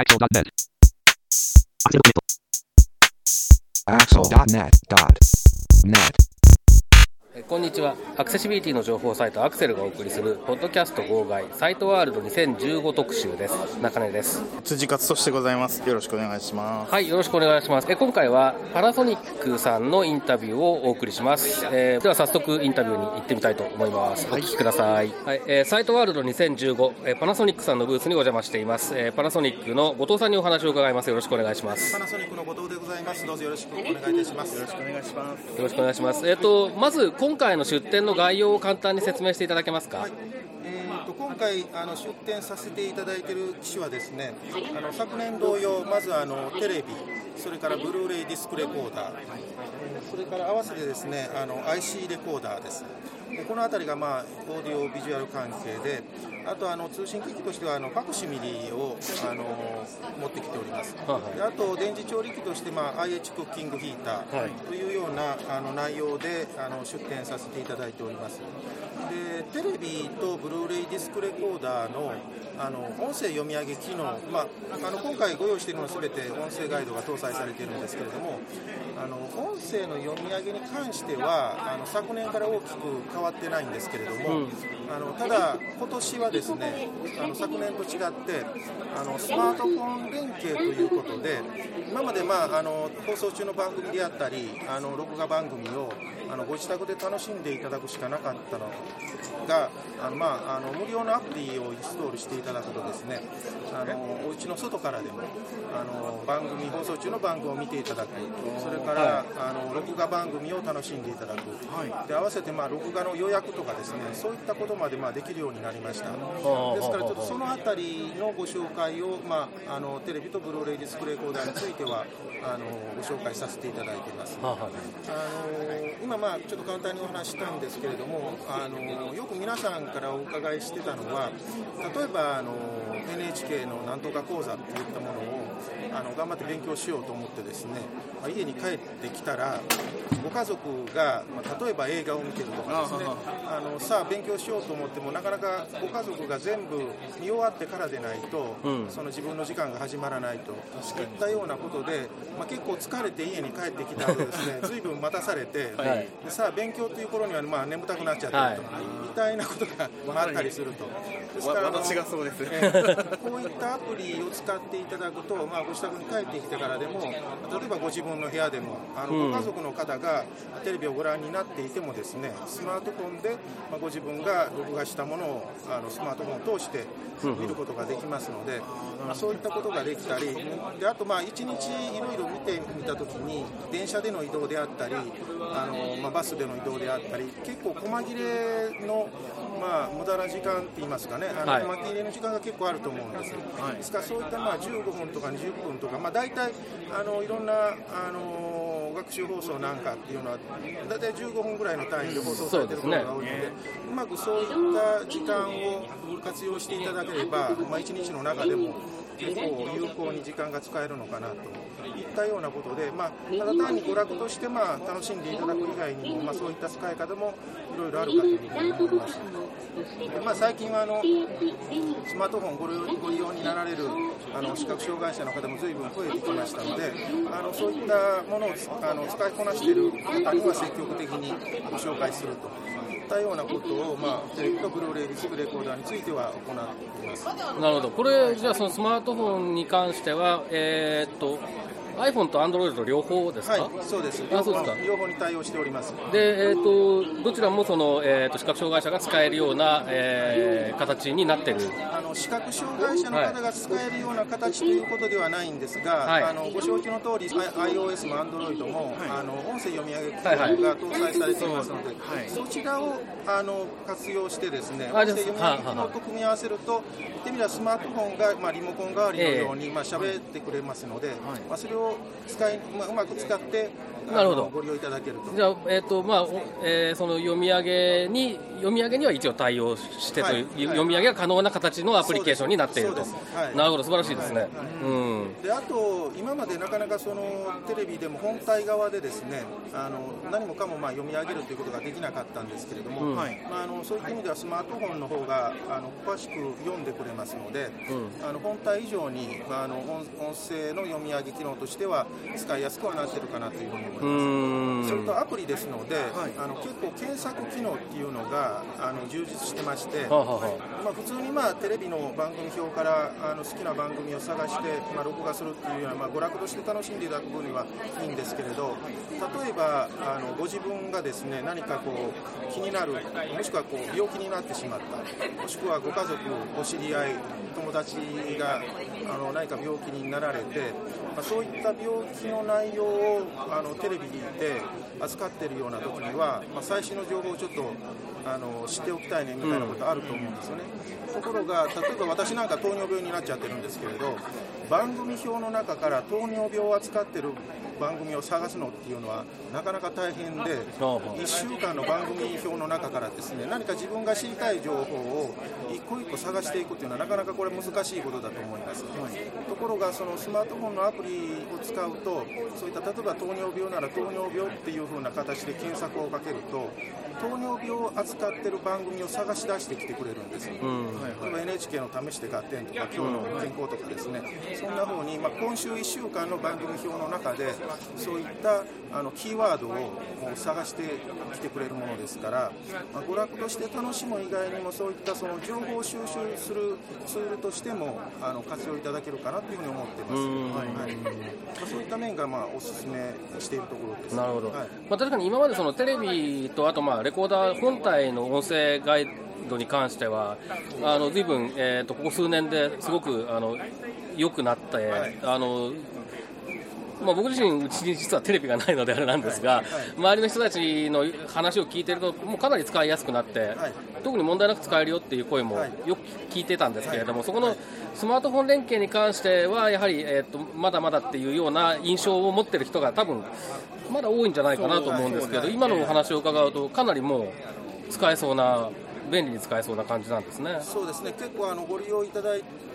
Axel.net. Axel.net.net. えこんにちは。アクセシビリティの情報サイトアクセルがお送りするポッドキャスト号外サイトワールド2015特集です。中根です。辻勝としてございます。よろしくお願いします。はいよろしくお願いします。え今回はパナソニックさんのインタビューをお送りします、えーでは早速インタビューに行ってみたいと思います。お聞きください、はい。えーサイトワールド2015、えーパナソニックさんのブースにお邪魔しています、えーパナソニックの後藤さんにお話を伺います。よろしくお願いします。パナソニックの後藤でございます。どうぞよろしくお願いいたします。よろしくお願いします。よろしくお願いします。えっ、とまず今回回の出展の概要を簡単に説明していただけますか、えー、と今回あの出展させていただいている機種はですねあの昨年同様まずあのテレビそれからブルーレイディスクレコーダーえーそれから合わせてですねあの IC レコーダーです。でこの辺りが、まあ、オーディオビジュアル関係であとあの通信機器としてはあのファクシミリをあの持ってきております。はいであと電磁調理器として、まあ、IH クッキングヒーターはい。というようなあの内容であの出展させていただいておりますでテレビとブルーレイディスクレコーダーのあの音声読み上げ機能、まあ、あの今回ご用意しているのは全て音声ガイドが搭載されているんですけれどもあの音声の読み上げに関してはあの昨年から大きく変わってないんですけれども、あのただ今年はですねあの昨年と違ってあのスマートフォン連携ということで今まで、まあ、あの放送中の番組であったりあの録画番組をあのご自宅で楽しんでいただくしかなかったのがあの、まあ、あの無料のアプリをインストールしていただくとですねあのお家の外からでもあの番組放送中の番組を見ていただく。それから、あの録画番組を楽しんでいただく、で合わせて、まあ、録画の予約とかですねそういったことまで、まあ、できるようになりました。ですからちょっとそのあたりのご紹介を、まあ、あのテレビとブルーレイディスクレコーダーについてはあのご紹介させていただいています。はあはあの今、まあ、ちょっと簡単にお話したんですけれどもあのよく皆さんからお伺いしてたのは例えばあの NHK のなんとか講座っていったものをあの頑張って勉強しようと思ってですね、まあ、家に帰ってきたらご家族が、まあ、例えば映画を見てるとかですねあのさあ勉強しようと思ってもなかなかご家族が全部見終わってからでないと、うん。その自分の時間が始まらないといったようなことで、まあ、結構疲れて家に帰ってきた後ですね 随分待たされて、はい。でさあ勉強という頃にはまあ眠たくなっちゃったりとか、みたいなことがあったりすると。ですからあの私がそうです。えーこういったアプリを使っていただくと、まあ、ご自宅に帰ってきてからでも、例えばご自分の部屋でも、あのうんご家族の方がテレビをご覧になっていても、ですねスマートフォンで、まあ、ご自分が録画したものをあのスマートフォンを通して見ることができますので、まあ、そういったことができたり、であと、まあ、一日いろいろ見てみたときに、電車での移動であったり、あのまあ、バスでの移動であったり、結構、細切れの、まあ、無駄な時間って言いますかね、あのはい。細切れの時間が結構あると思うんです。よ。ですから、そういったまあ15分とか20分とか、まあ、大体あのいろんなあの学習放送なんかっていうのは、大体15分ぐらいの単位で放送されてることが多いので、うまくそういった時間を活用していただければ、まあ、1日の中でも結構有効に時間が使えるのかなといったようなことで、まあ、ただ単に娯楽としてまあ楽しんでいただく以外にも、まあ、そういった使い方もいろいろあるかというふうに思います。でまあ、最近はあのスマートフォンご利用ご利用になられるあの視覚障害者の方も随分増えてきましたので、あのそういったものをあの使いこなしている方には積極的にご紹介するといったようなことを、まあ、テレビとブルーレイディスクレコーダーについては行っています。なるほど、これ、じゃあ、そのスマートフォンに関しては、えーっと、iPhone と Android と両方ですか、はい、そうです。あそうですか。両方に対応しております。で、えーっと、どちらもその、えーっと視覚障害者が使えるような、えー形になってる。あの視覚障害者の方が使えるような形ということではないんですが、はい。あのご承知の通り、iOS も Android も、あの音声読み上げ機はいはい。能が搭載されていますので、そちらをあの活用してですね、音声読み上げ機能と組み合わせると、言ってみればスマートフォンが、まあ、リモコン代わりのように、まあ喋ってくれますので、まあ、それをを使い、まあ、うまく使ってなるほど。ご利用いただけると。じゃあ、えーとまあえー、その読み上げに読み上げには一応対応してという、はい、読み上げが可能な形のアプリケーションになっていると、はい、なるほど素晴らしいですね、うん、であと今までなかなかそのテレビでも本体側でですねあの何もかもまあ読み上げるということができなかったんですけれども、うん、まあ、あのそういった意味ではスマートフォンの方があの詳しく読んでくれますので、うん、あの本体以上に、まあ、あの音声の読み上げ機能としては使いやすくはなっているかなというふうに思います。それとアプリですので、はい、あの結構検索機能っていうのがあの充実してまして、ははまあ、普通にまあテレビの番組表からあの好きな番組を探して、まあ、録画するっていうような、まあ、娯楽として楽しんでいただく分にはいいんですけれど例えばあのご自分がですね何かこう気になるもしくはこう病気になってしまったもしくはご家族ご知り合い友達があの何か病気になられて、まあ、そういった病気の内容をあのテレビで扱っているような時には、まあ、最新の情報をちょっとあの知っておきたいねみたいなことあると思うんですよね、うん、ところが例えば私なんか糖尿病になっちゃってるんですけれど番組表の中から糖尿病を扱ってる番組を探すのっていうのはなかなか大変で1週間の番組表の中からですね何か自分が知りたい情報を一個一個探していくっていうのはなかなかこれ難しいことだと思います、ところがそのスマートフォンのアプリを使うとそういった例えば糖尿病なら糖尿病っていう風な形で検索をかけると糖尿病を扱ってる番組を探し出してきてくれるんですよ、うん、例えば NHK の試して合点とか今日の健康とかですねそんな風に、まあ、今週1週間の番組表の中でそういったあのキーワードを探してきてくれるものですから、まあ、娯楽として楽しむ以外にもそういったその情報を収集するツールとしてもあの活用いただけるかなというふうに思っています、はいはい。まあ、そういった面がまあお勧めしているところです。なるほど、はい、まあ、確かに今までそのテレビとあとまあレコーダー本体の音声ガイドに関してはあの随分、えーと、ここ数年ですごくあの良くなって、はい、あのまあ、僕自身、うちに実はテレビがないのであれなんですが、周りの人たちの話を聞いてると、もうかなり使いやすくなって、特に問題なく使えるよっていう声もよく聞いてたんですけれども、そこのスマートフォン連携に関しては、やはり、えー、とまだまだっていうような印象を持ってる人が、多分まだ多いんじゃないかなと思うんですけど、今のお話を伺うと、かなりもう使えそうな。便利に使えそうな感じなんですね。そうですね。結構あのご利用いただいて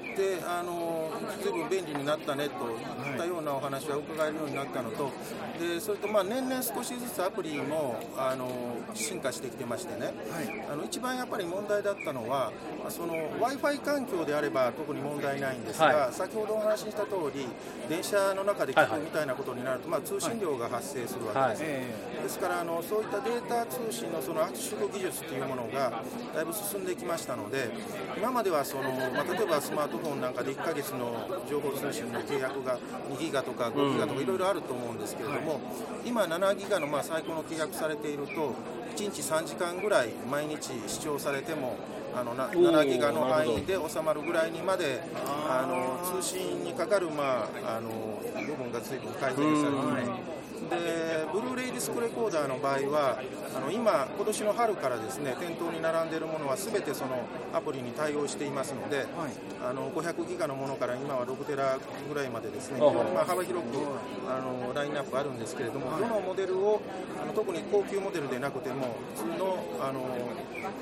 あのずいぶん便利になったねといったようなお話は伺えるようになったのとでそれとまあ年々少しずつアプリもあの進化してきてましてね、はい、あの一番やっぱり問題だったのはその w i f i 環境であれば特に問題ないんですが、はい、先ほどお話しした通り電車の中で聞くみたいなことになると、まあ、通信量が発生するわけです、はい、ですからあのそういったデータ通信のその圧縮技術というものがだいぶ進んできましたので今まではその、まあ、例えばスマートフォンなんかで1ヶ月の情報通信の契約が2ギガとか5ギガとかいろいろあると思うんですけれども、今7ギガのまあ最高の契約されていると1日3時間ぐらい毎日視聴されてもあの7ギガの範囲で収まるぐらいにまであの通信にかかる、まあ、あの部分が随分改善されてでブルーレイディスクレコーダーの場合はあの今、今年の春からですね店頭に並んでいるものはすべてそのアプリに対応していますので、はい、あの500ギガのものから今は6テラぐらいまでですね非常にまあ幅広くあのラインナップあるんですけれども、どのモデルをあの特に高級モデルでなくても普通のあの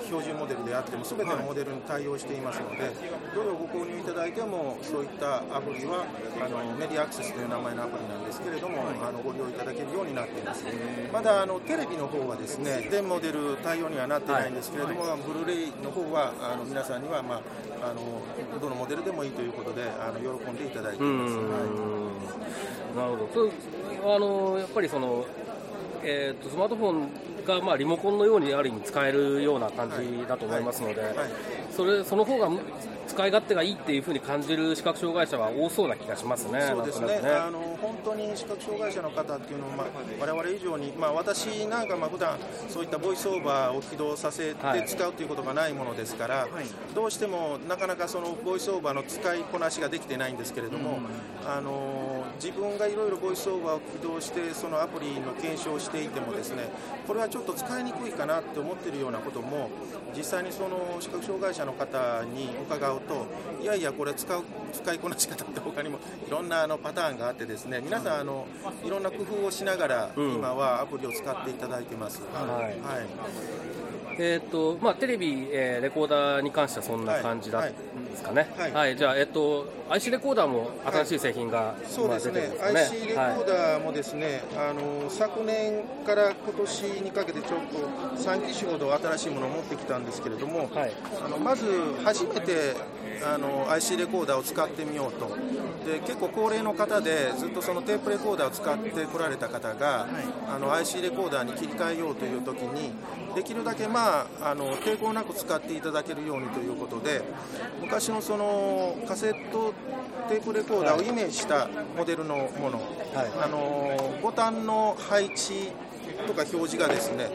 標準モデルであってもすべてのモデルに対応していますので、どれをご購入いただいてもそういったアプリはあのメディアアクセスという名前のアプリなんですけれども、あのご利用いただけるようになっています。まだあのテレビの方はですね全モデル対応にはなってないんですけれども、はい、ブルーレイの方はあの皆さんには、まあ、あのどのモデルでもいいということであの喜んでいただいています、はい、なるほど。あのやっぱりその、えーと、スマートフォンが、まあ、リモコンのようにある意味使えるような感じだと思いますので、それその方が使い勝手がいいっていうふうに感じる視覚障害者は多そうな気がしますね。そうですね。ねあの本当に視覚障害者の方っていうのは、まあ、我々以上に、まあ、私なんかまあ普段そういったボイスオーバーを起動させて使うということがないものですから、はい、どうしてもなかなかそのボイスオーバーの使いこなしができてないんですけれども、うん、あの自分がいろいろボイスオーバーを起動してそのアプリの検証をしていてもですねこれはちょっと使いにくいかなって思っているようなことも実際にその視覚障害者の方に伺うといやいやこれ使う使いこなし方って他にもいろんなあのパターンがあってですね皆さんあのいろんな工夫をしながら今はアプリを使っていただいてます。はい、はいえーとまあ、テレビ、えー、レコーダーに関してはそんな感じだですかね、はい、はい。はい。じゃあ、えっ、ー、と、IC レコーダーも新しい製品が、はい、そうですね、まあ、ね。IC レコーダーもですね、あの昨年から今年にかけてちょっと3機種ほど新しいものを持ってきたんですけれども、あのまず初めてあの IC レコーダーを使ってみようとで結構高齢の方でずっとそのテープレコーダーを使ってこられた方が、あの IC レコーダーに切り替えようという時にできるだけ、まあ、あの抵抗なく使っていただけるようにということで昔のそのカセットテープレコーダーをイメージしたモデルのもの、はい、あのボタンの配置とか表示がですね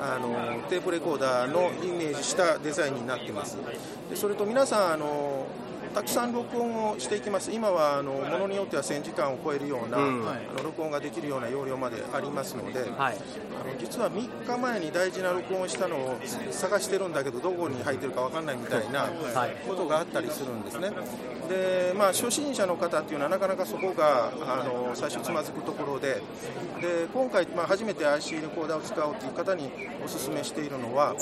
あのテープレコーダーのイメージしたデザインになってます。でそれと皆さんあのたくさん録音をしていきます、今はあのものによっては1000時間を超えるような、うん、あの録音ができるような容量までありますので、はい、あの実は3日前に大事な録音をしたのを探してるんだけど、どこに入ってるか分かんないみたいなことがあったりするんですね。でまあ、初心者の方っていうのはなかなかそこがあの最初つまずくところでで今回、まあ、初めて IC レコーダーを使おうという方にお勧めしているのは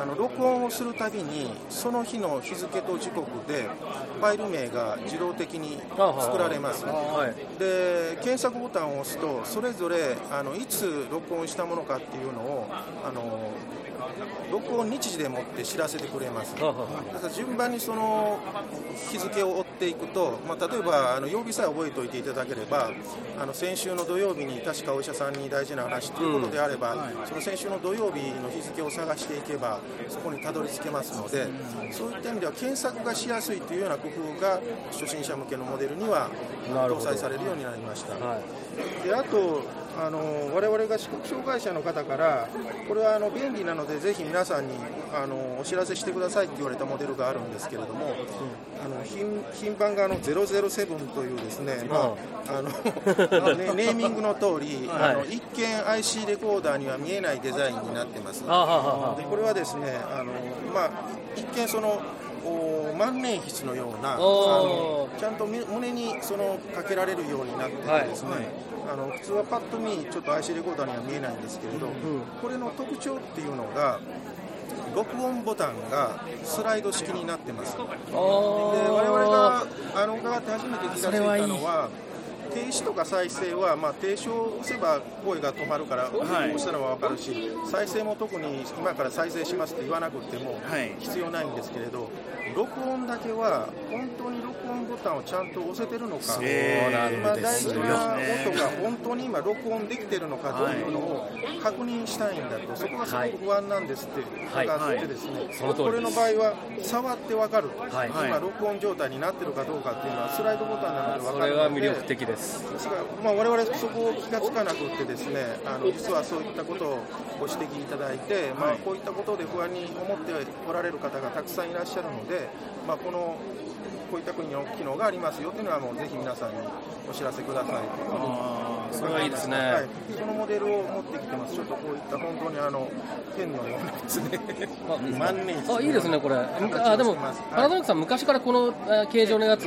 あの録音をするたびにその日の日付と時刻でファイル名が自動的に作られます、で検索ボタンを押すとそれぞれあのいつ録音したものかっていうのをあの録音日時でもって知らせてくれます、だから順番にその日付を追っていくと、まあ、例えばあの曜日さえ覚えておいていただければあの先週の土曜日に確かお医者さんに大事な話ということであれば、うん、その先週の土曜日の日付を探していけばそこにたどり着けますので、そういった意味では検索がしやすいというような工夫が初心者向けのモデルには搭載されるようになりました。はい、であとあの我々が視覚障害者の方からこれはあの便利なのでぜひ皆さんにあのお知らせしてくださいって言われたモデルがあるんですけれども、うん、あの品品番があの007というですね、まああの ね、ネーミングの通り、はい、あの一見 IC レコーダーには見えないデザインになってます。でこれはですねあの、まあ、一見その万年筆のようなあのちゃんと胸にそのかけられるようになっててですね、はいあの普通はパッと見ちょっと IC レコーダーには見えないんですけれど、うん、これの特徴っていうのが録音ボタンがスライド式になってます。で我々があの伺って初めて気が付いたのは停止とか再生は、まあ、停止を押せば声が止まるから、はい、押したのは分かるし再生も特に今から再生しますって言わなくても必要ないんですけれど、録音だけは本当に録音ボタンをちゃんと押せてるのか、そう今大事な音が本当に今録音できてるのかというのを確認したいんだと、そこがすごく不安なんですって伺ってですね、これの場合は触って分かる、今録音状態になってるかどうかっていうのはスライドボタンなので分かるので、それは魅力的です。ですが、まあ、我々そこを気がつかなくてですね、あの実はそういったことをご指摘いただいて、まあ、こういったことで不安に思っておられる方がたくさんいらっしゃるので、まあ、このこういった国の機能がありますよというのはもうぜひ皆さんにお知らせください。それはいいですね、はい、そのモデルを持ってきてます、ちょっとこういった本当にあのペンのようなで。すね、万年筆あいいですね、これ、あでも、パラドックさん、昔からこの形状のやつ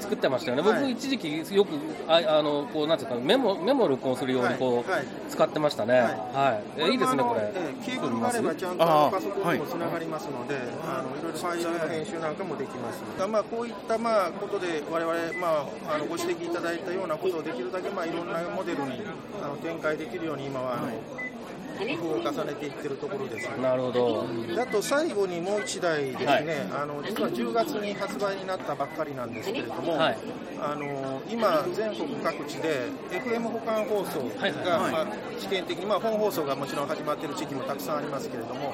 作ってましたよね、僕、一時期よくああのこうなんていうかメモメモを録音するようにこう、使ってましたね、はい。い。いですね、これ、ケーブルがあればちゃんとパソコンにもつながりますので、あのいろいろファイルの編集なんかもできます。まあ、こういったまあことで、われわれ、まあ、あのご指摘いただいたようなことをできるだけ、まあ、いろんなモデルにあの展開できるように今はあの、工夫を重ねていってるところです。なるほど。あと最後にもう1台ですね、はい、あの実は10月に発売になったばっかりなんですけれども、はい、あの今全国各地で FM 保管放送が、はい、まあ、試験的に、まあ、本放送がもちろん始まっている地域もたくさんありますけれども、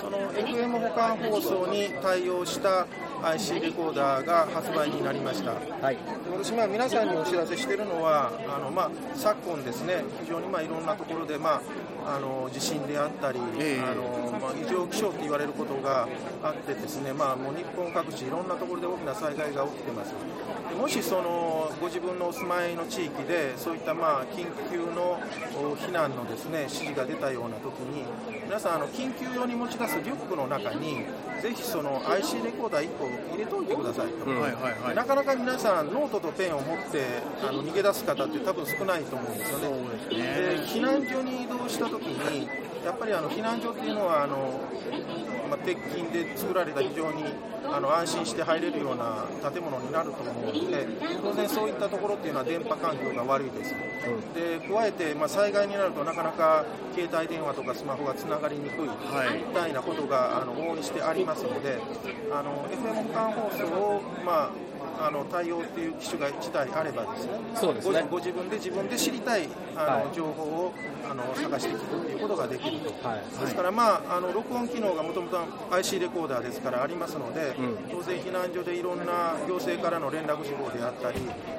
その FM 保管放送に対応した IC レコーダーが発売になりました。はい、私、まあ、皆さんにお知らせしているのは、あのまあ、昨今ですね、非常にまあいろんなところで、まあ、あの地震であったり、えー、あのまあ、異常気象と言われることがあってですね、まあ、もう日本各地いろんなところで大きな災害が起きてます。もしそのご自分のお住まいの地域でそういったまあ緊急の避難のですね指示が出たような時に皆さんあの緊急用に持ち出すリュックの中にぜひその IC レコーダー1個入れておいてくださいと、うんはいはいはい。なかなか皆さんノートとペンを持ってあの逃げ出す方って多分少ないと思うんですよね。で避難所に移動した時にやっぱりあの避難所っていうのはあの、まあ、鉄筋で作られた非常にあの安心して入れるような建物になると思うので当然そういったところっていうのは電波環境が悪いです、で加えて、まあ、災害になるとなかなか携帯電話とかスマホがつながりにくい。はい。みたいなことがあの往々にしてありますのであの FM 保管放送を、まああの対応っていう機種が1台あればですねそうですね。ごご自分で自分で知りたいあの、はい。情報をあの探して聞くっていうことができると、はい。ですから、まあ、あの録音機能がもともと IC レコーダーですからありますので、うん。当然、避難所でいろんな行政からの連絡事項であったり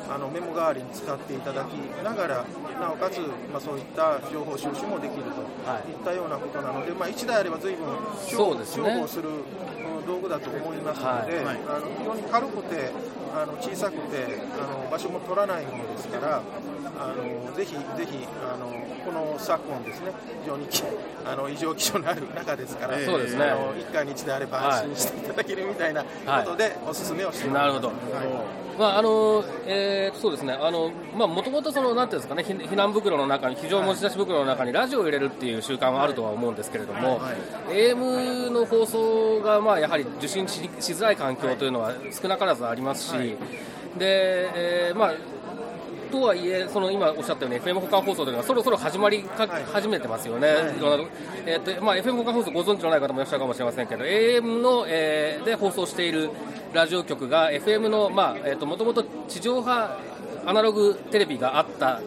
あのメモ代わりに使っていただきながらなおかつ、まあ、そういった情報収集もできるとはい。いったようなことなので、まあ、1台あれば随分そうですね。重宝するうん道具だと思いますので、はい。はい。あの非常に軽くてあの小さくてあの場所も取らないものですからあのぜひぜひあのこの昨今ですね非常にき あの異常気象のある中ですから、ええ。そうですね。あの一家に一であれば安心していただけるみたいなことでお勧めをしています。なるほど。まああのえーそうですね、あのまあもともとそのなんていうんですかね、避避難袋の中に非常持ち出し袋の中にラジオを入れるっていう習慣はあるとは思うんですけれども、AM の放送がまあやはり受信ししづらい環境というのは少なからずありますし、で、えーまあとはいえ、その今おっしゃったように FM 保管放送というのはそろそろ始まりか、はい。始めてますよね、い。ろんなとこえーとまあ、FM 保管放送ご存知のない方もいらっしゃるかもしれませんけど AM の、えーで放送しているラジオ局が FM の、まあえー、ともともと地上波アナログテレビがあった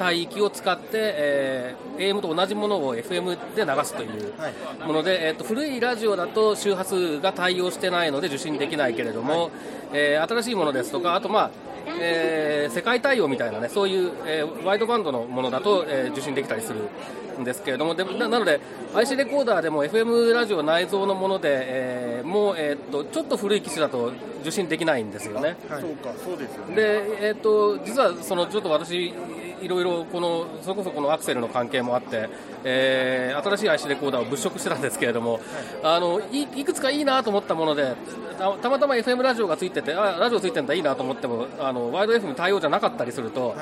帯域を使って、えー AM と同じものを FM で流すというはい。もので、えー、と古いラジオだと周波数が対応してないので受信できないけれども、えー新しいものですとか、あと、まあえー世界対応みたいなね、そういう、えーワイドバンドのものだと、えー受信できたりするんですけれども、でななので、IC レコーダーでも FM ラジオ内蔵のもので、えーもう、えーっとちょっと古い機種だと受信できないんですよね。はいそうかそうですよねで、えー、と実はそのちょっと私、いろいろこのそれこそこのアクセルの関係もあって、えー新しい IC レコーダーを物色してたんですけれども、あのいいくつかいいなと思ったもので、たたまたま FM ラジオがついてて、あラジオついてるんだ、いいなと思っても、あのワイド FM 対応じゃなかったりすると、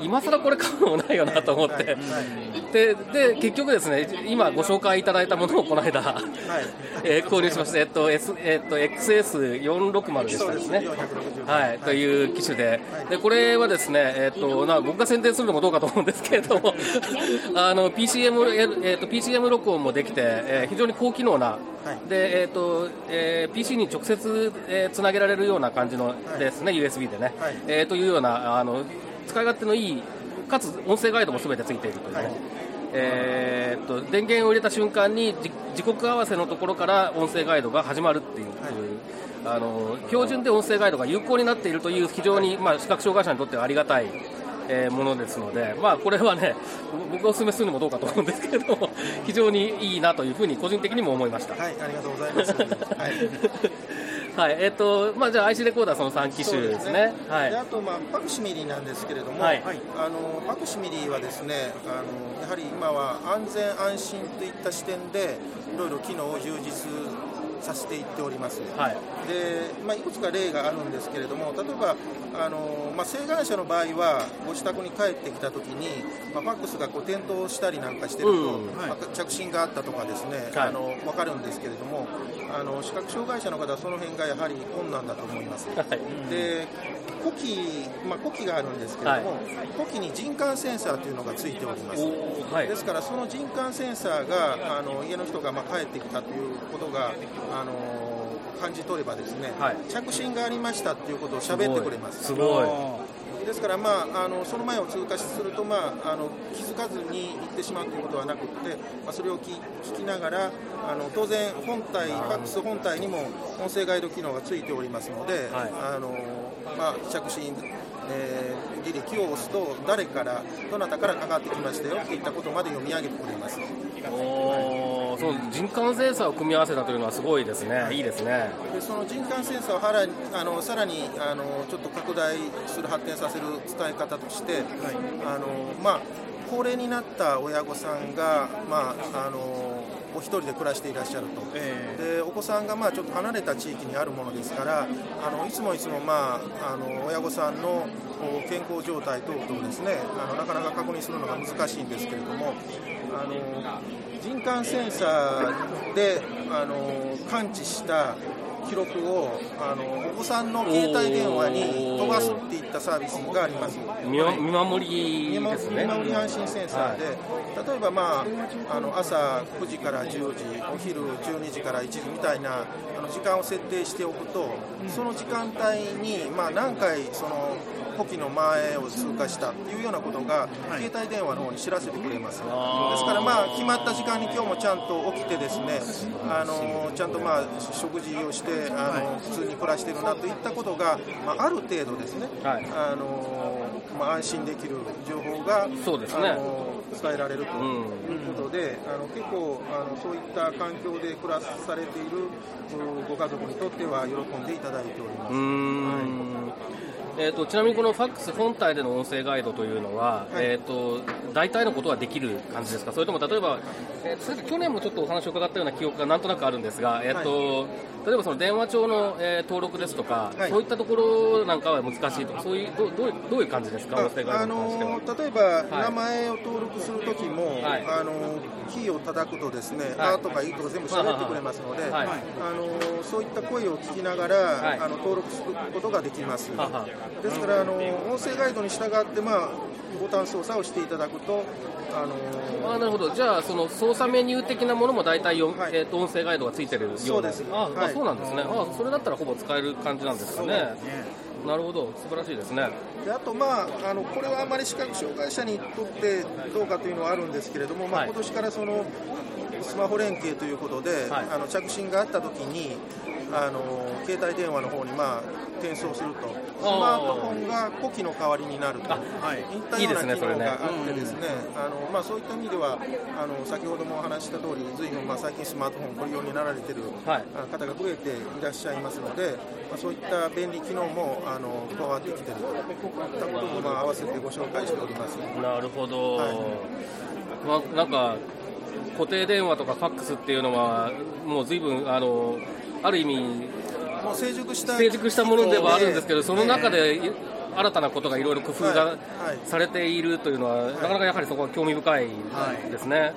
今更これ買うのもないよなと思って、はい。はい。でで結局ですね、今ご紹介いただいたものをこの間、はい。えー購入しました、えっと S えっと XS460 でしたですね。460はい、という機種で、でこれはですね、えっとな僕が宣伝するのもどうかと思うんですけれども、あの PCM, えっと PCM 録音もできて、えー非常に高機能な、はい。でえっとえー PC に直接、えーつなげられるような感じのですね、USB でね、はい。えーというようなあの使い勝手のいい、かつ音声ガイドもすべてついているというね。はい。えーっと電源を入れた瞬間にじ時刻合わせのところから音声ガイドが始まるっていう、あの標準で音声ガイドが有効になっているという非常に、まあ、視覚障害者にとってはありがたい、えーものですので、まあ、これはね僕がお勧めするのもどうかと思うんですけれども非常にいいなというふうに個人的にも思いました。はい、ありがとうございます。はいはいえーっとまあ、じゃあ IC レコーダーその3機種ですね。はいであと、まあ、パクシミリなんですけれども、はいあのパクシミリはですねあのやはり今は安全安心といった視点でいろいろ機能を充実させていっております。はい。でまあ、いくつか例があるんですけれども、例えばあの、まあ、請願者の場合は、ご自宅に帰ってきたときに、まあ、ファックスがこう点灯したりなんかしてると、うんまあ着信があったとかですね、はい。あの分かるんですけれどもあの、視覚障害者の方はその辺がやはり困難だと思います。はい。で呼気、まあ、呼気があるんですけれども、呼気に人感センサーというのがついております。おはい。ですから、その人感センサーがあの家の人がまあ帰ってきたということがあの感じ取ればですね、はい。着信がありましたということを喋ってくれます。すごい。ですから、まあ、あのその前を通過すると、まあ、あの気づかずに行ってしまうということはなくて、まあ、それを聞聞きながらあの当然本体、ファックス本体にも音声ガイド機能がついておりますので、はい。あのまあ、着信、えー履歴を押すと誰からどなたからかかってきましたよっていったことまで読み上げてくれます。おその人感センサーを組み合わせたというのはすごいですね、いい。ですねでその人感センサーをはらあのさらにあのちょっと拡大する、発展させる伝え方として、あのまあ、高齢になった親御さんが、まああのお一人で暮らしていらっしゃると、えー、でお子さんがまあちょっと離れた地域にあるものですからあのいつもいつも、まあ、あの親御さんの健康状態等々ですねあのなかなか確認するのが難しいんですけれどもあの人感センサーであの感知した記録をあのお子さんの携帯電話に飛ばすっていったサービスがあります。見守りですね。見守り安心センサーで、はい、例えば、まあ、あの朝9時から10時お昼12時から1時みたいなあの時間を設定しておくとその時間帯に、まあ、何回その呼気の前を通過したっていうようなことが、携帯電話の方に知らせてくれます、ですからまあ決まった時間に今日もちゃんと起きてですねあのちゃんとまあ食事をしてあの、普通に暮らしてるなといったことが、まあ、ある程度ですね、はい、あのまあ、安心できる情報がそうですね。伝えられるということで、うん、あの結構あのそういった環境で暮らされているご家族にとっては喜んでいただいております。はいえーと、ちなみにこのファックス本体での音声ガイドというのは、はい、えーと、大体のことはできる感じですか、それとも例えば、えー、去年もちょっとお話を伺ったような記憶がなんとなくあるんですが、えーと、はい、例えばその電話帳の、えー、登録ですとか、はい、そういったところなんかは難しいとか、そういうどどうどういう感じですか、音声ガイドに関しては。例えば、名前を登録するときも、あのキーを叩くとですね、あ、ーとかいいとか全部喋ってくれますので、あのそういった声を聞きながら、あの登録することができます。ははですからあの音声ガイドに従って、まあ、ボタン操作をしていただくと、あのー、あなるほど、じゃあ、その操作メニュー的なものも大体、はい、えー、と音声ガイドがついてるような。そうです。あ、はそうなんですね。あ、それだったらほぼ使える感じなんですかね。なるほど、素晴らしいですね。であと、まあ、あのこれはあまり視覚障害者にとってどうかというのはあるんですけれども、まあ、今年からそのスマホ連携ということで、はい、あの着信があったときに、あの携帯電話の方にまあ転送すると、スマートフォンが呼気の代わりになると、はい、いったような機能があってですね、あのまあそういった意味ではあの先ほどもお話した通り、ずいぶんまあ最近スマートフォンご利用になられてい。る方が増えていらっしゃいますので、まあそういった便利機能もあの加わってきていると。いったこともまあ合わせてご紹介しております。なるほど。はい、まあなんか固定電話とかファックスっていうのはもうずいぶんあのある意味もう成熟した成熟したものではあるんですけど、その中で新たなことがいろいろ工夫がされているというのは、なかなかやはりそこは興味深いですね。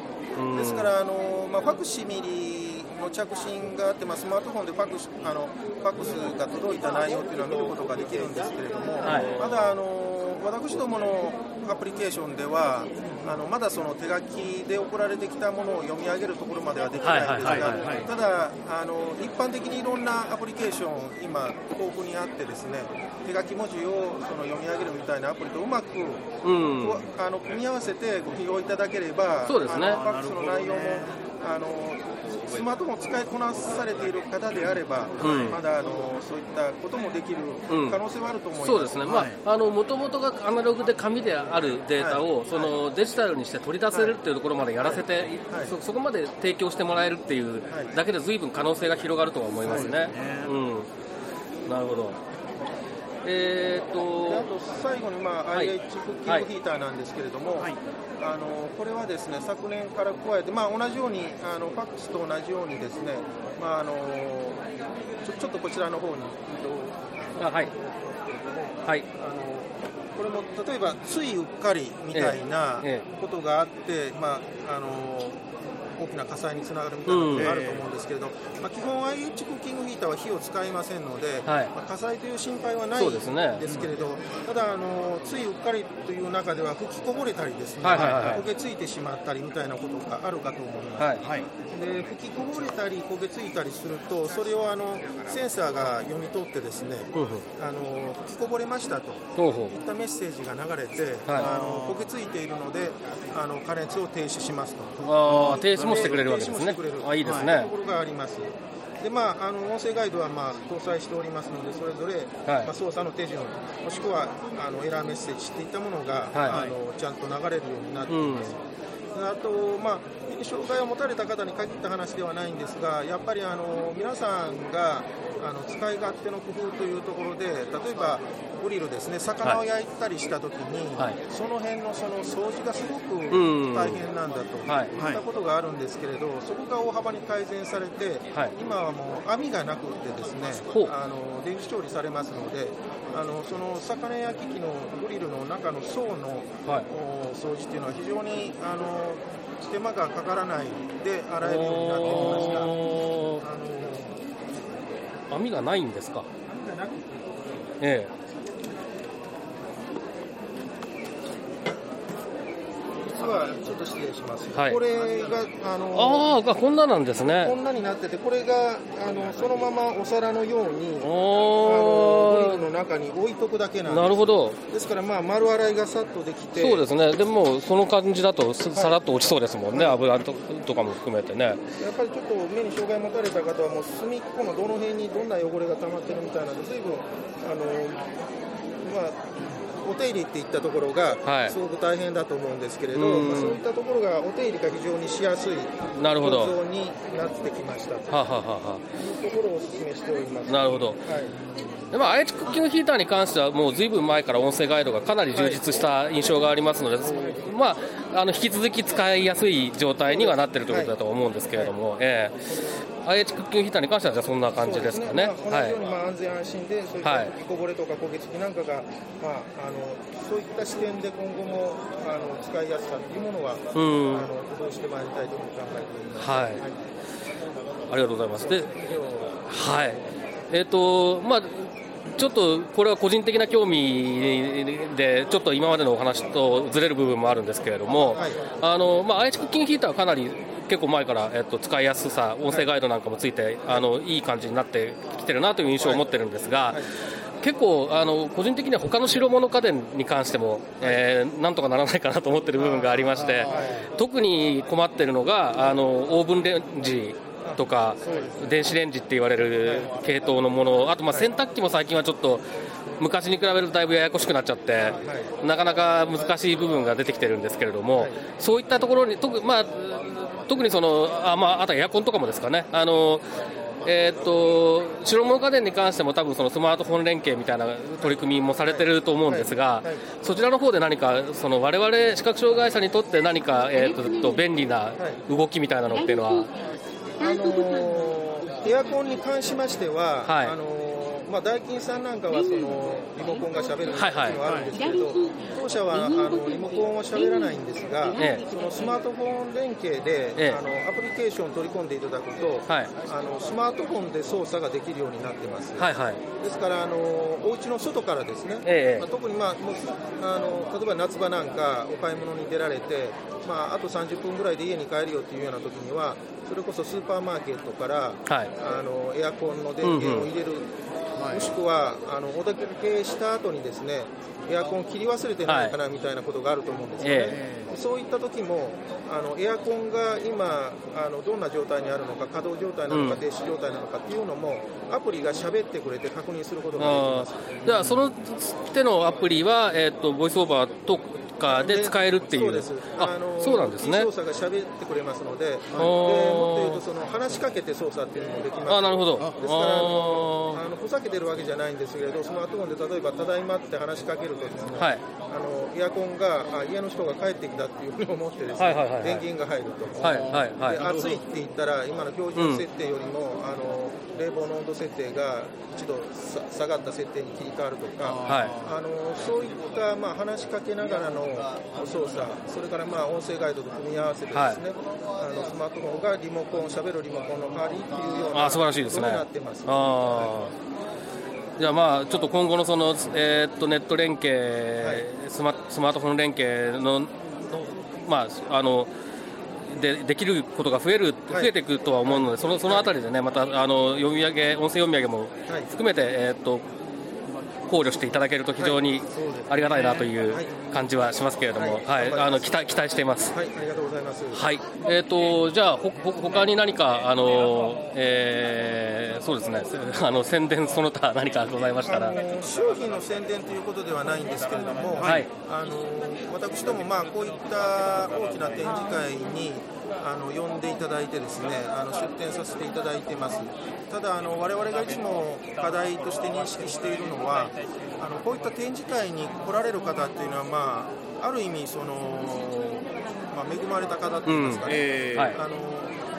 ですからあの、まあ、ファクシミリの着信があって、まあ、スマートフォンでファクあのファックスが届いた内容っていうのは見ることができるんですけれども、はい、まだあの私どものアプリケーションではあのまだその手書きで送られてきたものを読み上げるところまではできないんですがただあの一般的にいろんなアプリケーション今豊富にあってですね手書き文字をその読み上げるみたいなアプリとうまく、うん、あの組み合わせてご利用いただければそうですね。ファックスの内容もあのスマートフォンを使いこなされている方であれば、うん、まだあのそういったこともできる可能性はあると思います、うん、そうですね、まあ、あのもともとがアナログで紙であるデータを、はい、そのデジタルにして取り出せるっていうところまでやらせて、はい、そそこまで提供してもらえるっていうだけでずいぶん可能性が広がるとは思いますね。うん、なるほど。えーと、あと最後に、まあ、IH クッキングヒーターなんですけれども、はい、あのこれはですね昨年から加えて、まあ、同じようにあのファックスと同じようにですね、まあ、あのちょちょっとこちらの方に、あはい。はい、あのこれも例えばついうっかりみたいなことがあって、まああの大きな火災につながるみたいなことがあると思うんですけれど、まあ、基本 IH クッキングヒーターは火を使いませんので、はい、まあ、火災という心配はないんですけれど、ね。ただあのついうっかりという中では吹きこぼれたりですね、はいはいはい、焦げついてしまったりみたいなことがあるかと思います、はい、で吹きこぼれたり焦げついたりするとそれをあのセンサーが読み取ってですね、あの吹きこぼれましたといったメッセージが流れて、あの焦げついているのであの加熱を停止しますと。あ停止もしてくれるわけですね。あいいですね。ところがあります。でまあ、あの音声ガイドはまあ搭載しておりますので、それぞれ、はいまあ、操作の手順、もしくはあのエラーメッセージっていったものが、はいあのちゃんと流れるようになっています。であと、まあ、障害を持たれた方に限った話ではないんですが、やっぱりあの皆さんがあの使い勝手の工夫というところで、例えばグリルですね、魚を焼いたりしたときに、はい。その辺のその掃除がすごくうん。大変なんだと、はい。いったことがあるんですけれど、そこが大幅に改善されて、はい。今はもう網がなくてですねあの電子調理されますので、あのその魚焼き器のグリルの中の層の、掃除っていうのは非常にあの手間がかからないで洗えるようになってきました。あの網がないんですか？網がなくてえ実はちょっと失礼します。はい。これがあえのああこんななんですこねんなになってて、これがあのそのままお皿のように。あのおグリルの中に置いとくだけなんーです。なるほど。ですからまあ丸洗いがさっとできてそうですね。でもその感じだとすさらっと落ちそうですもんね。油ととかも含めてね。やっぱりちょっと目に障害持たれた方はもう隅っこのどの辺にどんな汚れが溜まってるみたいなので随分あのまあお手入れっていったところがはい。すごく大変だと思うんですけれど、うん。まあそういったところがお手入れが非常にしやすいなるほど。構造になってきましたとはあはあはあは。いうところをお勧めしております。あなるほど。はい。でまあ、愛知クッキングヒーターに関しては、もうずいぶん前から音声ガイドがかなり充実した印象がありますので、まあ、あの引き続き使いやすい状態にはなっているということだと思うんですけれども、ええ IH クッキングヒーターに関しては、じゃあそんな感じですかね。そうですまあ、まあ安全安心で、そういったきこぼれとか焦げ付きなんかが、まあ、あのそういった視点で今後もあの使いやすさというものは、うんあの工夫してまいりたいと考えております。はいありがとうございます。ではい。えっ、と、まあ、ちょっとこれは個人的な興味で、ちょっと今までのお話とずれる部分もあるんですけれども、はいあの、まあ、愛知クッキングヒーターはかなり結構前から、えっと、使いやすさ、音声ガイドなんかもついて、あの、いい感じになってきてるなという印象を持ってるんですが、はい。結構あの個人的には他の白物家電に関しても、えーなんとかならないかなと思ってる部分がありまして、特に困ってるのがあのオーブンレンジとか電子レンジって言われる系統のものあとまあ洗濯機も最近はちょっと昔に比べるとだいぶややこしくなっちゃって、なかなか難しい部分が出てきてるんですけれども、そういったところに特,、まあ、特にそのあ,、まあ、あとはエアコンとかもですかね。あのえーっと白物家電に関しても多分そのスマートフォン連携みたいな取り組みもされてると思うんですが、はいはい。そちらの方で何かその我々視覚障害者にとって何か、えーっと便利な動きみたいなのっていうのは、あのーエアコンに関しましては、はい。あのーまあ、ダイキンさんなんかはそのリモコンがしゃべるっていうのはあるんですけど、当社はあのリモコンはしゃべらないんですが、ええ。そのスマートフォン連携で、ええ。あのアプリケーションを取り込んでいただくと、はい。あのスマートフォンで操作ができるようになってます。ですから、あのお家の外からですね、ええ。まあ、特に、まあ、もうあの例えば夏場なんかお買い物に出られて、まあ、あと30分ぐらいで家に帰るよっていうような時には、それこそスーパーマーケットから、はい。あのエアコンの電源を入れる、もしくはあのお出かけした後にですねエアコンを切り忘れてないかなみたいなことがあると思うんですよね。えそういった時もあのエアコンが今あのどんな状態にあるのか稼働状態なのかうん停止状態なのかっていうのもアプリが喋ってくれて確認することができあます。ーじゃあその手のアプリは、えーっとボイスオーバーとかで使えるっていう。そうです。あそうなんですね。操作が喋ってくれますので、でー。もっと言うとその話しかけて操作っていうのもできます。あなるほど。ですからあのあのふざけてるわけじゃないんですけれど、スマートフォンで例えばただいまって話しかけるとですね、はい。あのエアコンがあ家の人が帰ってきたっていうふうに思ってですね、はいはいはいはい。電源が入ると。はいはいはい。で暑いって言ったら今の標準設定よりも、あの冷房の温度設定が一度さ下がった設定に切り替わるとか、はい。あのそういった、まあ、話しかけながらの操作、それから、まあ、音声ガイドと組み合わせてですね、はい。あのスマートフォンがリモコン、しゃべるリモコンの代わりっていうようなあ素晴らしいですね。ことになってます。あー。じゃあまあちょっと今後のその、えーっとネット連携、スマスマートフォン連携ののまああのでできることが増える、はい。増えていくとは思うので、そのそのあたりでね、またあの読み上げ、音声読み上げもはい。含めて、えーっと考慮していただけると非常にありがたいなという感じはしますけれども、はい、あの期待期待しています。はい、ありがとうございます。はい、えっ、ー、とじゃあほほ他に何かあの、えー、そうですね、あの宣伝その他 何かございましたら。商品の宣伝ということではないんですけれども、はい、あの私どもまあこういった大きな展示会にあの呼んでいただいてですねあの出展させていただいてます。ただあの我々がいつも課題として認識しているのはあのこういった展示会に来られる方っていうのはまあある意味その、まあ、恵まれた方っていいますかね、うん。えー、あの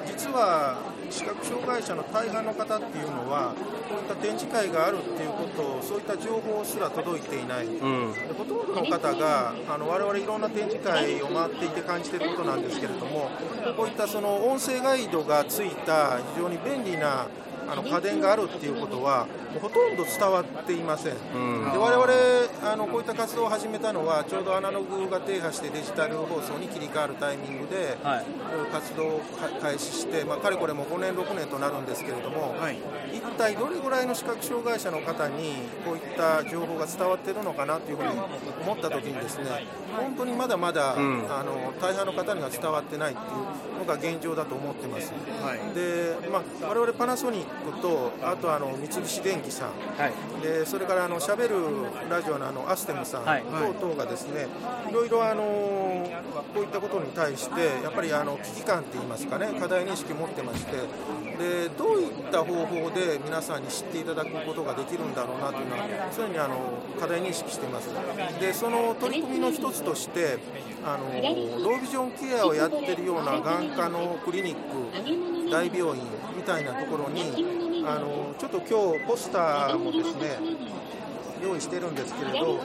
実は視覚障害者の大半の方っていうのはこういった展示会があるっていうことそういった情報すら届いていない、うん、ほとんどの方があの我々いろんな展示会を回っていて感じていることなんですけれどもこういったその音声ガイドがついた非常に便利なあの家電があるっていうことはほとんど伝わっていません、うん、で我々あのこういった活動を始めたのはちょうどアナログが停波してデジタル放送に切り替わるタイミングで、はい、活動を開始して、まあ、かれこれも5年6年となるんですけれども、はい、一体どれぐらいの視覚障害者の方にこういった情報が伝わっているのかなというふうに思った時にですね本当にまだまだ、うん、あの大半の方には伝わってないっていうのが現状だと思ってます、はい、で、まあ、我々パナソニックとあとあの三菱電機さん、はい、でそれからあのしゃべるラジオのあのアステムさん等々がですね、いろいろあのこういったことに対してやっぱりあの危機感って言いますかね課題認識を持ってましてでどういった方法で皆さんに知っていただくことができるんだろうなというのは常にあの課題認識しています。でその取り組みの一つとしてあのロービジョンケアをやってるような眼科のクリニック大病院みたいなところにあのちょっと今日ポスターもですね用意してるんですけれど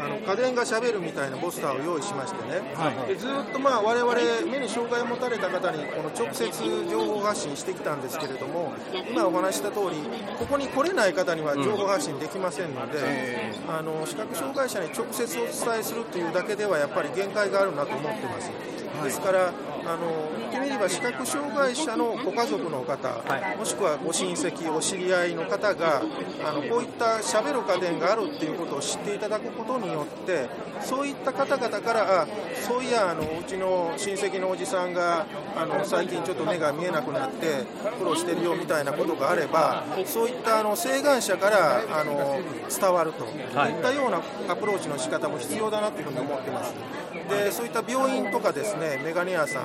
あの家電がしゃべるみたいなポスターを用意しましてね、はい、でずっとまあ我々目に障害を持たれた方にこの直接情報発信してきたんですけれども今お話した通りここに来れない方には情報発信できませんので、うん、あの視覚障害者に直接お伝えするというだけではやっぱり限界があるなと思ってます。ですから、あの言ってみれば視覚障害者のご家族の方、はい、もしくはご親戚、お知り合いの方があのこういったしゃべる家電があるっていうことを知っていただくことによってそういった方々からあそういやあのうちの親戚のおじさんがあの最近ちょっと目が見えなくなって苦労してるよみたいなことがあればそういったあの請願者からあの伝わるといったようなアプローチの仕方も必要だなというふうに思ってます。でそういった病院とかですねメガネ屋さん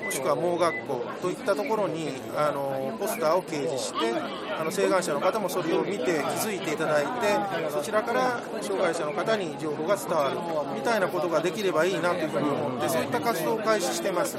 もしくは盲学校といったところにあのポスターを掲示してあの請願者の方もそれを見て気づいていただいてそちらから障害者の方に情報が伝わるみたいなことができればいいなというふうに思ってそういった活動を開始してます。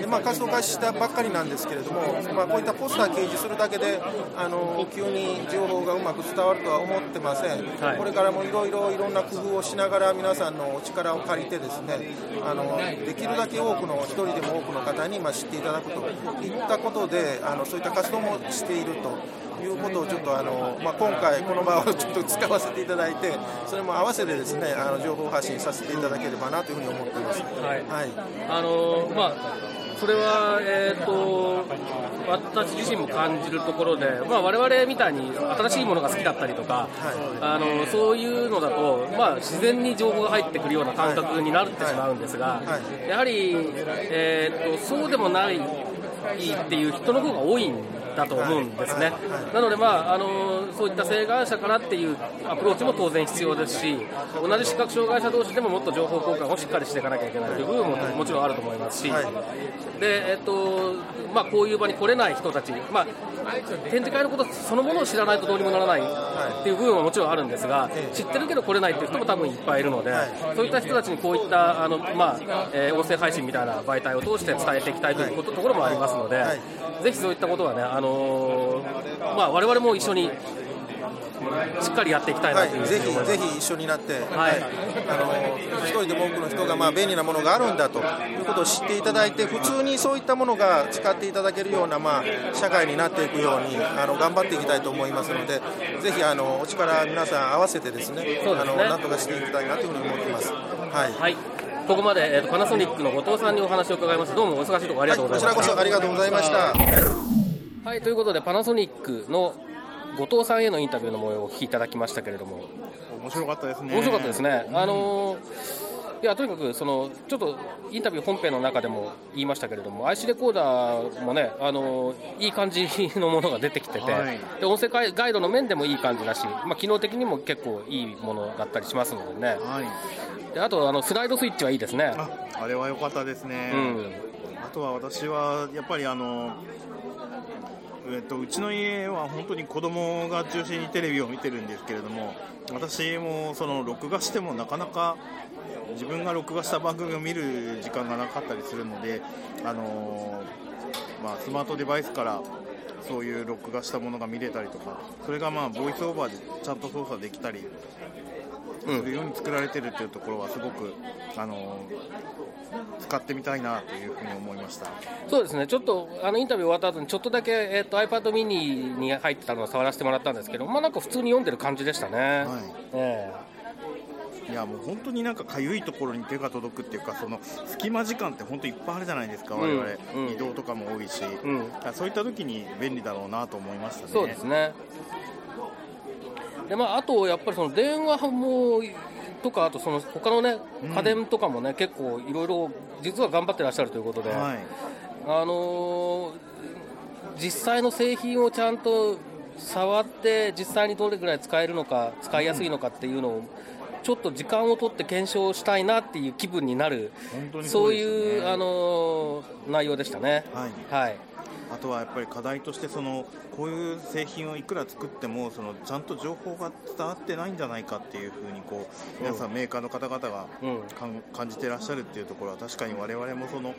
で、まあ、活動開始したばっかりなんですけれども、まあ、こういったポスター掲示するだけであの急に情報がうまく伝わるとは思ってません、はい、これからもいろいろいろんな工夫をしながら皆さんのお力を借りてですねあのできるだけ多くの一人でも多くの方に、まあ、知っていただくといったことであのそういった活動もしているということをちょっとあの、まあ、今回この場をちょっと使わせていただいてそれも合わせてですねあの情報発信させていただければなというふうに思っています。はい、はい、あのまあそれは、えーと、私自身も感じるところで、まあ、我々みたいに新しいものが好きだったりとか、あのそういうのだと、まあ、自然に情報が入ってくるような感覚になってしまうんですが、やはり、えーと、そうでもないっていう人の方が多いんだと思うんですね、なので、まあ、あのそういった請願者からっていうアプローチも当然必要ですし、同じ視覚障害者同士でももっと情報交換をしっかりしていかなきゃいけないという部分ももちろんあると思いますし、でえっとまあ、こういう場に来れない人たち、まあ、展示会のことそのものを知らないとどうにもならないっていう部分はもちろんあるんですが、知ってるけど来れないっていう人も多分いっぱいいるので、そういった人たちにこういったあの、まあえー、音声配信みたいな媒体を通して伝えていきたいということところもありますので、ぜひそういったことはね、あのーまあ、我々も一緒にしっかりやっていきたいなという、はい、ぜひぜひ一緒になって、はい、あの一人でも多くの人がまあ便利なものがあるんだということを知っていただいて普通にそういったものが使っていただけるようなまあ社会になっていくようにあの頑張っていきたいと思いますのでぜひあのお力皆さん合わせてですねねあのなんとかしていきたいなというふうに思ってます。はい、はいここまで、えーと、パナソニックの後藤さんにお話を伺います。どうもお忙しいところありがとうございました。はい、こちらこそありがとうございました。はい、ということで、パナソニックの後藤さんへのインタビューの模様をお聞きいただきましたけれども、面白かったですね。面白かったですね。あのーいやとにかくそのちょっとインタビュー本編の中でも言いましたけれども IC レコーダーもねあのいい感じのものが出てきてて、はい、で音声ガイドの面でもいい感じだし、まあ、機能的にも結構いいものだったりしますのでね、はい、であとあのスライドスイッチはいいですね。ああれは良かったですね、うん、あとは私はやっぱりあのえっと、うちの家は本当に子供が中心にテレビを見てるんですけれども私もその録画してもなかなか自分が録画した番組を見る時間がなかったりするので、あのー、まあ、スマートデバイスからそういう録画したものが見れたりとかそれがまあボイスオーバーでちゃんと操作できたりするように作られてるっていうところはすごく、あの、使ってみたいなというふうに思いました。そうですね。ちょっとあのインタビュー終わった後にちょっとだけ、えーと、iPad mini に入ってたのを触らせてもらったんですけど、まあ、なんか普通に読んでる感じでしたね。はい。えーいやもう本当になんかかゆいところに手が届くっていうかその隙間時間って本当いっぱいあるじゃないですか、我々、うん、移動とかも多いし、うん、そういった時に便利だろうなと思いましたね。そうですね。でまあ、あとやっぱりその電話もとかあとその他のね家電とかもね、うん、結構いろいろ実は頑張ってらっしゃるということで、はい、あのー、実際の製品をちゃんと触って実際にどれぐらい使えるのか使いやすいのかっていうのをちょっと時間を取って検証したいなっていう気分になる、そうね、そういうあの内容でしたね。はい、はいあとはやっぱり課題としてそのこういう製品をいくら作ってもそのちゃんと情報が伝わってないんじゃないかっていうふうにこう皆さんメーカーの方々が、感じてらっしゃるっていうところは確かに我々もその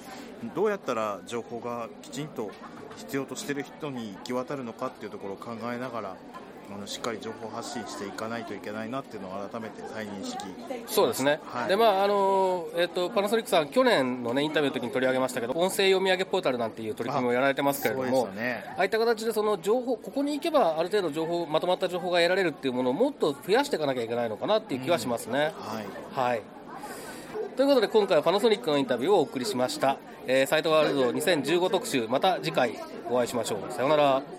どうやったら情報がきちんと必要としている人に行き渡るのかっていうところを考えながらあのしっかり情報発信していかないといけないなっていうのを改めて再認識そうですね、はい、でまああのえーと、パナソニックさん、去年の、ね、インタビューの時に取り上げましたけど、音声読み上げポータルなんていう取り組みをやられてますけれども、あね、ああいった形でその情報、ここに行けばある程度情報、まとまった情報が得られるっていうものをもっと増やしていかなきゃいけないのかなっていう気はしますね。うん、はい、はい。ということで今回はパナソニックのインタビューをお送りしました、えー、サイトワールド2015特集また次回お会いしましょう。さようなら